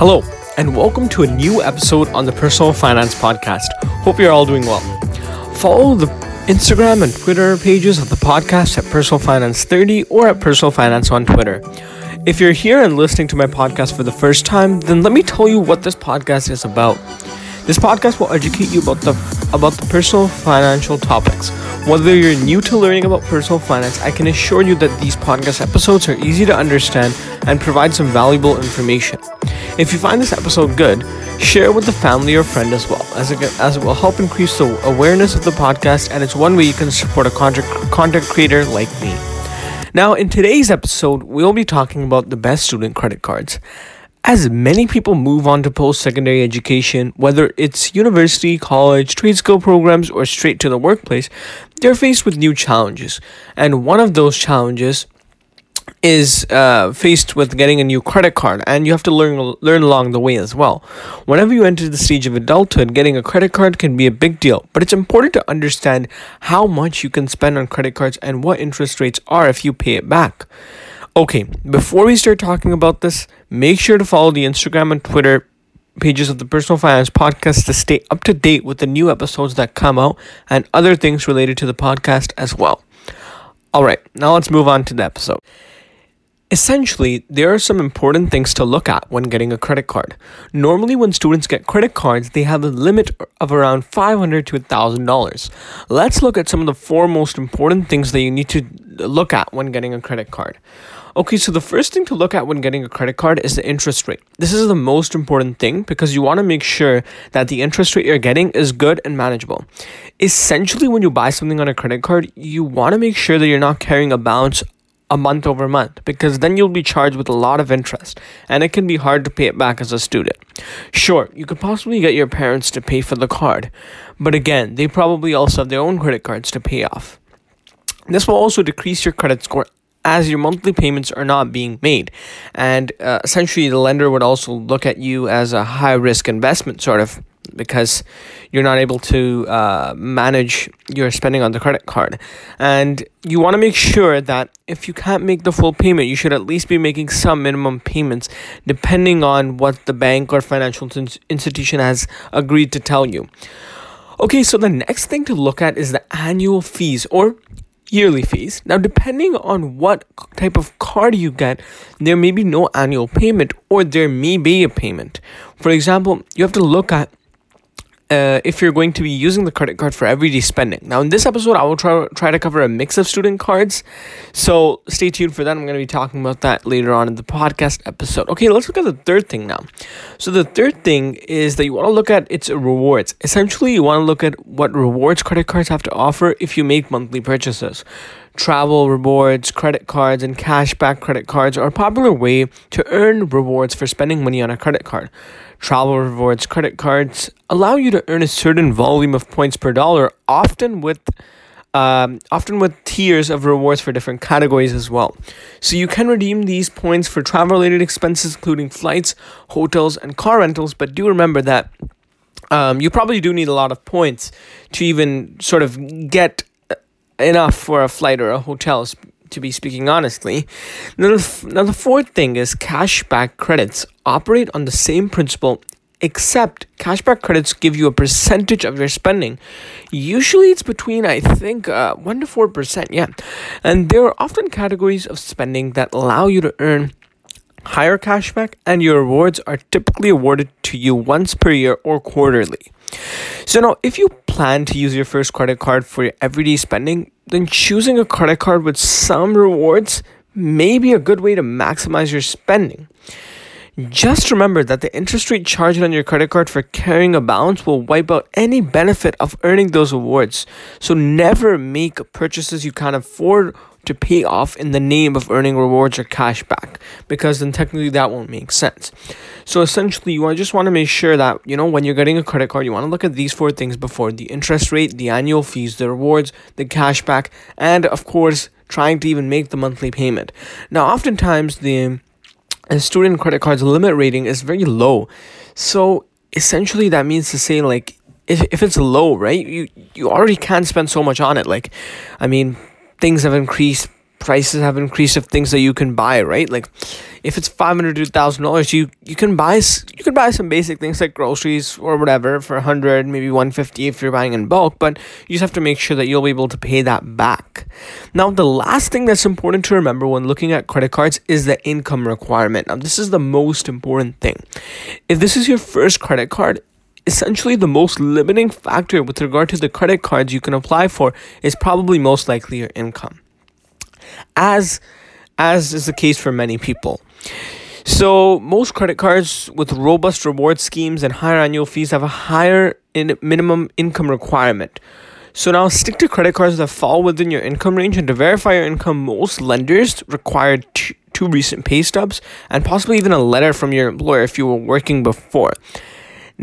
Hello, and welcome to a new episode on the Personal Finance Podcast. Hope you're all doing well. Follow the Instagram and Twitter pages of the podcast at Personal Finance 30 or at Personal Finance on Twitter. If you're here and listening to my podcast for the first time, then let me tell you what this podcast is about. This podcast will educate you about the about the personal financial topics. Whether you're new to learning about personal finance, I can assure you that these podcast episodes are easy to understand and provide some valuable information. If you find this episode good, share it with a family or friend as well, as it, as it will help increase the awareness of the podcast, and it's one way you can support a content, content creator like me. Now, in today's episode, we'll be talking about the best student credit cards. As many people move on to post secondary education, whether it's university, college, trade school programs, or straight to the workplace, they're faced with new challenges. And one of those challenges is uh, faced with getting a new credit card, and you have to learn learn along the way as well. Whenever you enter the stage of adulthood, getting a credit card can be a big deal, but it's important to understand how much you can spend on credit cards and what interest rates are if you pay it back. Okay, before we start talking about this, make sure to follow the Instagram and Twitter pages of the Personal Finance Podcast to stay up to date with the new episodes that come out and other things related to the podcast as well. All right, now let's move on to the episode. Essentially, there are some important things to look at when getting a credit card. Normally, when students get credit cards, they have a limit of around $500 to $1,000. Let's look at some of the four most important things that you need to look at when getting a credit card. Okay, so the first thing to look at when getting a credit card is the interest rate. This is the most important thing because you want to make sure that the interest rate you're getting is good and manageable. Essentially, when you buy something on a credit card, you want to make sure that you're not carrying a balance a month over month because then you'll be charged with a lot of interest and it can be hard to pay it back as a student. Sure, you could possibly get your parents to pay for the card, but again, they probably also have their own credit cards to pay off. This will also decrease your credit score as your monthly payments are not being made. And uh, essentially, the lender would also look at you as a high risk investment, sort of because you're not able to uh, manage your spending on the credit card. And you want to make sure that if you can't make the full payment, you should at least be making some minimum payments depending on what the bank or financial institution has agreed to tell you. Okay, so the next thing to look at is the annual fees or yearly fees. Now, depending on what type of card you get, there may be no annual payment or there may be a payment. For example, you have to look at uh, if you're going to be using the credit card for everyday spending. Now, in this episode, I will try, try to cover a mix of student cards. So stay tuned for that. I'm going to be talking about that later on in the podcast episode. Okay, let's look at the third thing now. So, the third thing is that you want to look at its rewards. Essentially, you want to look at what rewards credit cards have to offer if you make monthly purchases. Travel rewards, credit cards, and cashback credit cards are a popular way to earn rewards for spending money on a credit card. Travel rewards credit cards allow you to earn a certain volume of points per dollar, often with um, often with tiers of rewards for different categories as well. So you can redeem these points for travel related expenses, including flights, hotels, and car rentals. But do remember that um, you probably do need a lot of points to even sort of get enough for a flight or a hotel to be speaking honestly. Now the, now, the fourth thing is cashback credits operate on the same principle, except cashback credits give you a percentage of your spending. Usually it's between, I think, uh, 1% to 4%. Yeah. And there are often categories of spending that allow you to earn higher cashback, and your rewards are typically awarded to you once per year or quarterly. So now, if you plan to use your first credit card for your everyday spending, then choosing a credit card with some rewards may be a good way to maximize your spending. Just remember that the interest rate charged on your credit card for carrying a balance will wipe out any benefit of earning those rewards. So never make purchases you can't afford to pay off in the name of earning rewards or cash back because then technically that won't make sense. So essentially, you just want to make sure that you know when you're getting a credit card, you want to look at these four things before the interest rate, the annual fees, the rewards, the cash back, and of course, trying to even make the monthly payment. Now, oftentimes the and student credit card's limit rating is very low. So essentially that means to say like if, if it's low, right? You you already can't spend so much on it. Like I mean, things have increased, prices have increased of things that you can buy, right? Like if it's five hundred to thousand dollars, you you can buy you can buy some basic things like groceries or whatever for a hundred, maybe one fifty if you're buying in bulk. But you just have to make sure that you'll be able to pay that back. Now, the last thing that's important to remember when looking at credit cards is the income requirement. Now, this is the most important thing. If this is your first credit card, essentially the most limiting factor with regard to the credit cards you can apply for is probably most likely your income as as is the case for many people. So, most credit cards with robust reward schemes and higher annual fees have a higher in minimum income requirement. So, now stick to credit cards that fall within your income range. And to verify your income, most lenders require two, two recent pay stubs and possibly even a letter from your employer if you were working before.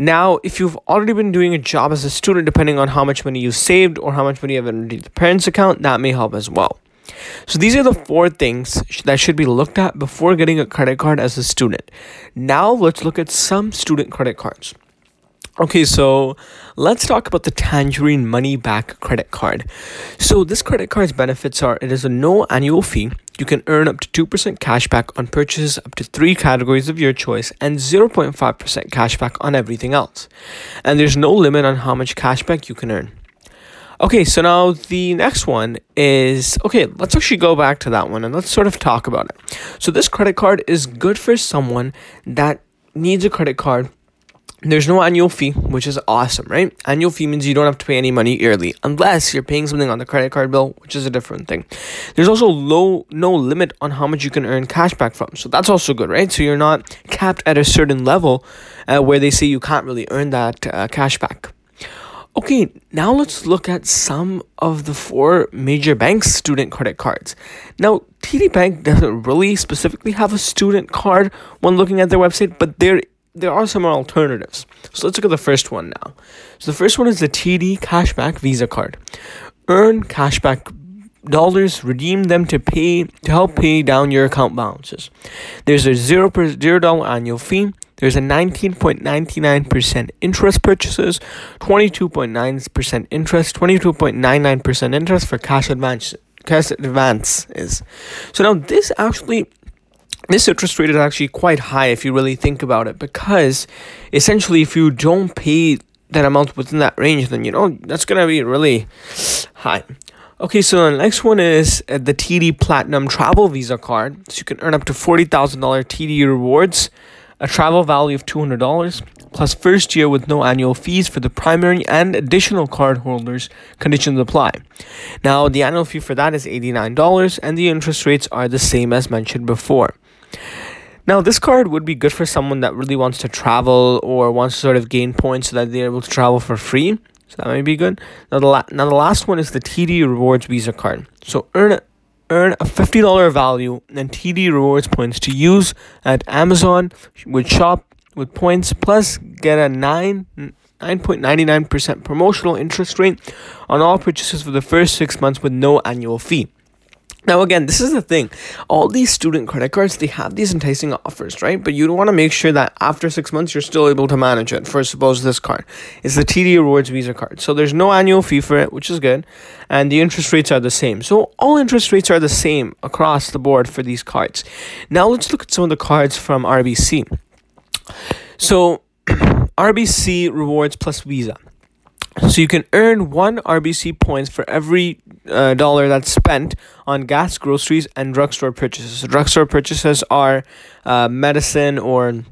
Now, if you've already been doing a job as a student, depending on how much money you saved or how much money you have in the parents' account, that may help as well. So these are the four things that should be looked at before getting a credit card as a student. Now let's look at some student credit cards. Okay, so let's talk about the Tangerine Money Back credit card. So this credit card's benefits are it is a no annual fee. You can earn up to 2% cashback on purchases up to three categories of your choice and 0.5% cashback on everything else. And there's no limit on how much cashback you can earn. Okay, so now the next one is okay, let's actually go back to that one and let's sort of talk about it. So, this credit card is good for someone that needs a credit card. There's no annual fee, which is awesome, right? Annual fee means you don't have to pay any money yearly unless you're paying something on the credit card bill, which is a different thing. There's also low no limit on how much you can earn cash back from. So that's also good, right? So you're not capped at a certain level uh, where they say you can't really earn that uh, cash back. Okay, now let's look at some of the four major banks' student credit cards. Now, TD Bank doesn't really specifically have a student card when looking at their website, but there there are some alternatives. So let's look at the first one now. So the first one is the TD Cashback Visa card. Earn cashback dollars, redeem them to pay to help pay down your account balances. There's a zero per zero dollar annual fee there's a 19.99% interest purchases, 22.9% interest, 22.99% interest for cash advance cash advances. So now this actually this interest rate is actually quite high if you really think about it because essentially if you don't pay that amount within that range then you know that's to be really high. Okay, so the next one is uh, the TD Platinum Travel Visa card. So you can earn up to $40,000 TD rewards a travel value of $200, plus first year with no annual fees for the primary and additional card holders. Conditions apply. Now, the annual fee for that is $89, and the interest rates are the same as mentioned before. Now, this card would be good for someone that really wants to travel or wants to sort of gain points so that they're able to travel for free. So that might be good. Now, the, la- now the last one is the TD Rewards Visa card. So earn earn a $50 value and TD rewards points to use at Amazon with shop with points plus get a 9 9.99% promotional interest rate on all purchases for the first 6 months with no annual fee. Now, again, this is the thing. All these student credit cards, they have these enticing offers, right? But you want to make sure that after six months, you're still able to manage it. For suppose this card is the TD Rewards Visa card. So there's no annual fee for it, which is good. And the interest rates are the same. So all interest rates are the same across the board for these cards. Now, let's look at some of the cards from RBC. So, RBC Rewards plus Visa. So you can earn one RBC points for every uh, dollar that's spent on gas, groceries, and drugstore purchases. So drugstore purchases are uh, medicine or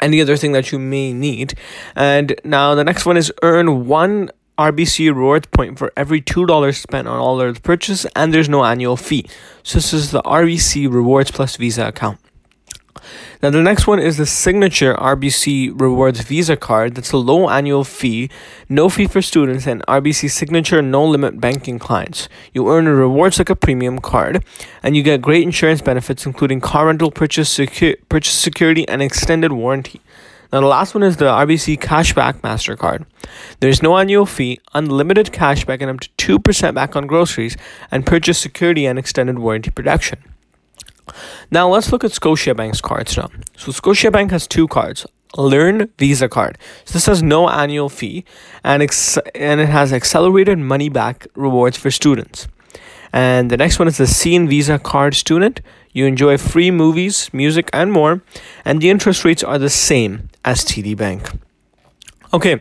any other thing that you may need. And now the next one is earn one RBC rewards point for every $2 spent on all other purchases, and there's no annual fee. So this is the RBC Rewards Plus Visa account. Now, the next one is the signature RBC Rewards Visa card. That's a low annual fee, no fee for students, and RBC signature no limit banking clients. You earn rewards like a premium card, and you get great insurance benefits, including car rental, purchase, secu- purchase security, and extended warranty. Now, the last one is the RBC Cashback MasterCard. There's no annual fee, unlimited cashback, and up to 2% back on groceries, and purchase security and extended warranty protection. Now let's look at Scotiabank's cards now. So Scotiabank has two cards. L'earn Visa card. So this has no annual fee and ex- and it has accelerated money back rewards for students. And the next one is the Scene Visa card student. You enjoy free movies, music, and more, and the interest rates are the same as TD Bank. Okay,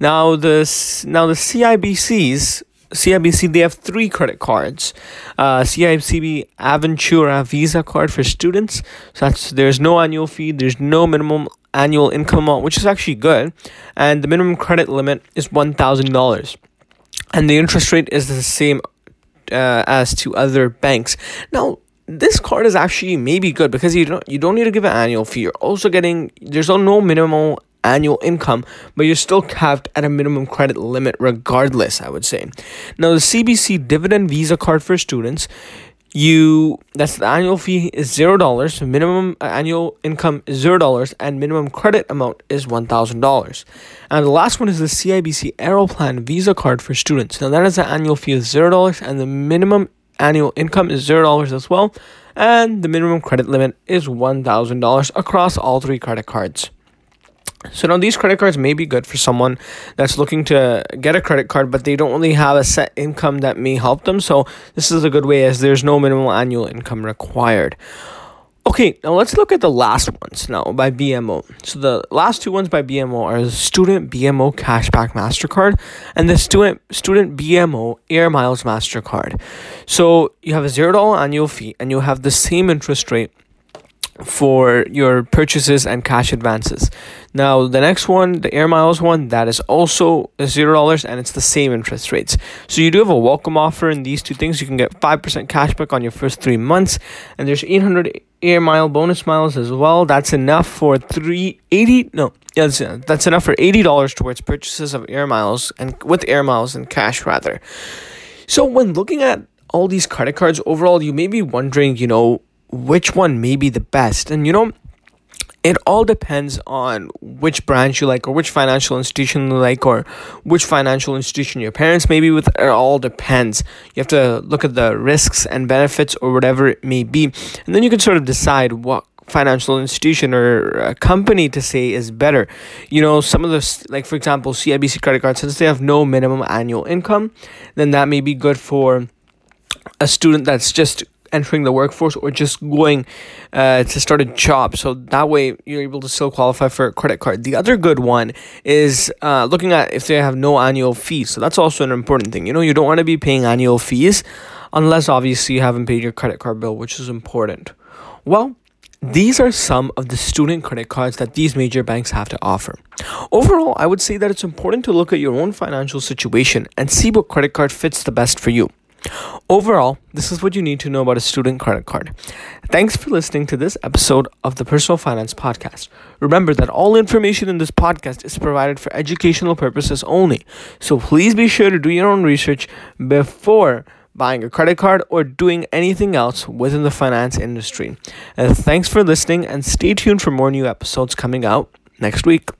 now the now the CIBCs CIBC they have three credit cards. Uh, CIBC Aventura Visa card for students. So that's there's no annual fee. There's no minimum annual income which is actually good, and the minimum credit limit is one thousand dollars, and the interest rate is the same uh, as to other banks. Now this card is actually maybe good because you don't you don't need to give an annual fee. You're also getting there's no minimal annual income, but you're still capped at a minimum credit limit regardless, I would say. Now the CIBC dividend visa card for students, you that's the annual fee is zero dollars, minimum uh, annual income is zero dollars, and minimum credit amount is one thousand dollars. And the last one is the CIBC Aeroplan Visa card for students. Now that is the annual fee is zero dollars, and the minimum annual income is zero dollars as well, and the minimum credit limit is one thousand dollars across all three credit cards. So now these credit cards may be good for someone that's looking to get a credit card, but they don't really have a set income that may help them. So this is a good way as there's no minimal annual income required. Okay, now let's look at the last ones now by BMO. So the last two ones by BMO are the Student BMO Cashback Mastercard and the Student Student BMO Air Miles Mastercard. So you have a zero dollar annual fee and you have the same interest rate for your purchases and cash advances. Now, the next one, the Air Miles one, that is also zero dollars and it's the same interest rates. So you do have a welcome offer in these two things. You can get five percent cashback on your first three months, and there's eight hundred Air Mile bonus miles as well. That's enough for three eighty. No, yeah, that's, that's enough for eighty dollars towards purchases of Air Miles and with Air Miles and cash rather. So when looking at all these credit cards overall, you may be wondering, you know, which one may be the best. And you know, it all depends on which branch you like or which financial institution you like or which financial institution your parents may be with. It all depends. You have to look at the risks and benefits or whatever it may be. And then you can sort of decide what financial institution or uh, company to say is better. You know some of the like for example cibc credit cards since they have no minimum annual income then that may be good for a student that's just entering the workforce or just going uh, to start a job. So that way you're able to still qualify for a credit card. The other good one is uh, looking at if they have no annual fees. So that's also an important thing. You know, you don't want to be paying annual fees unless obviously you haven't paid your credit card bill, which is important. Well, these are some of the student credit cards that these major banks have to offer. Overall, I would say that it's important to look at your own financial situation and see what credit card fits the best for you. Overall, this is what you need to know about a student credit card. Thanks for listening to this episode of the Personal Finance Podcast. Remember that all information in this podcast is provided for educational purposes only. So please be sure to do your own research before buying a credit card or doing anything else within the finance industry. Uh, thanks for listening and stay tuned for more new episodes coming out next week.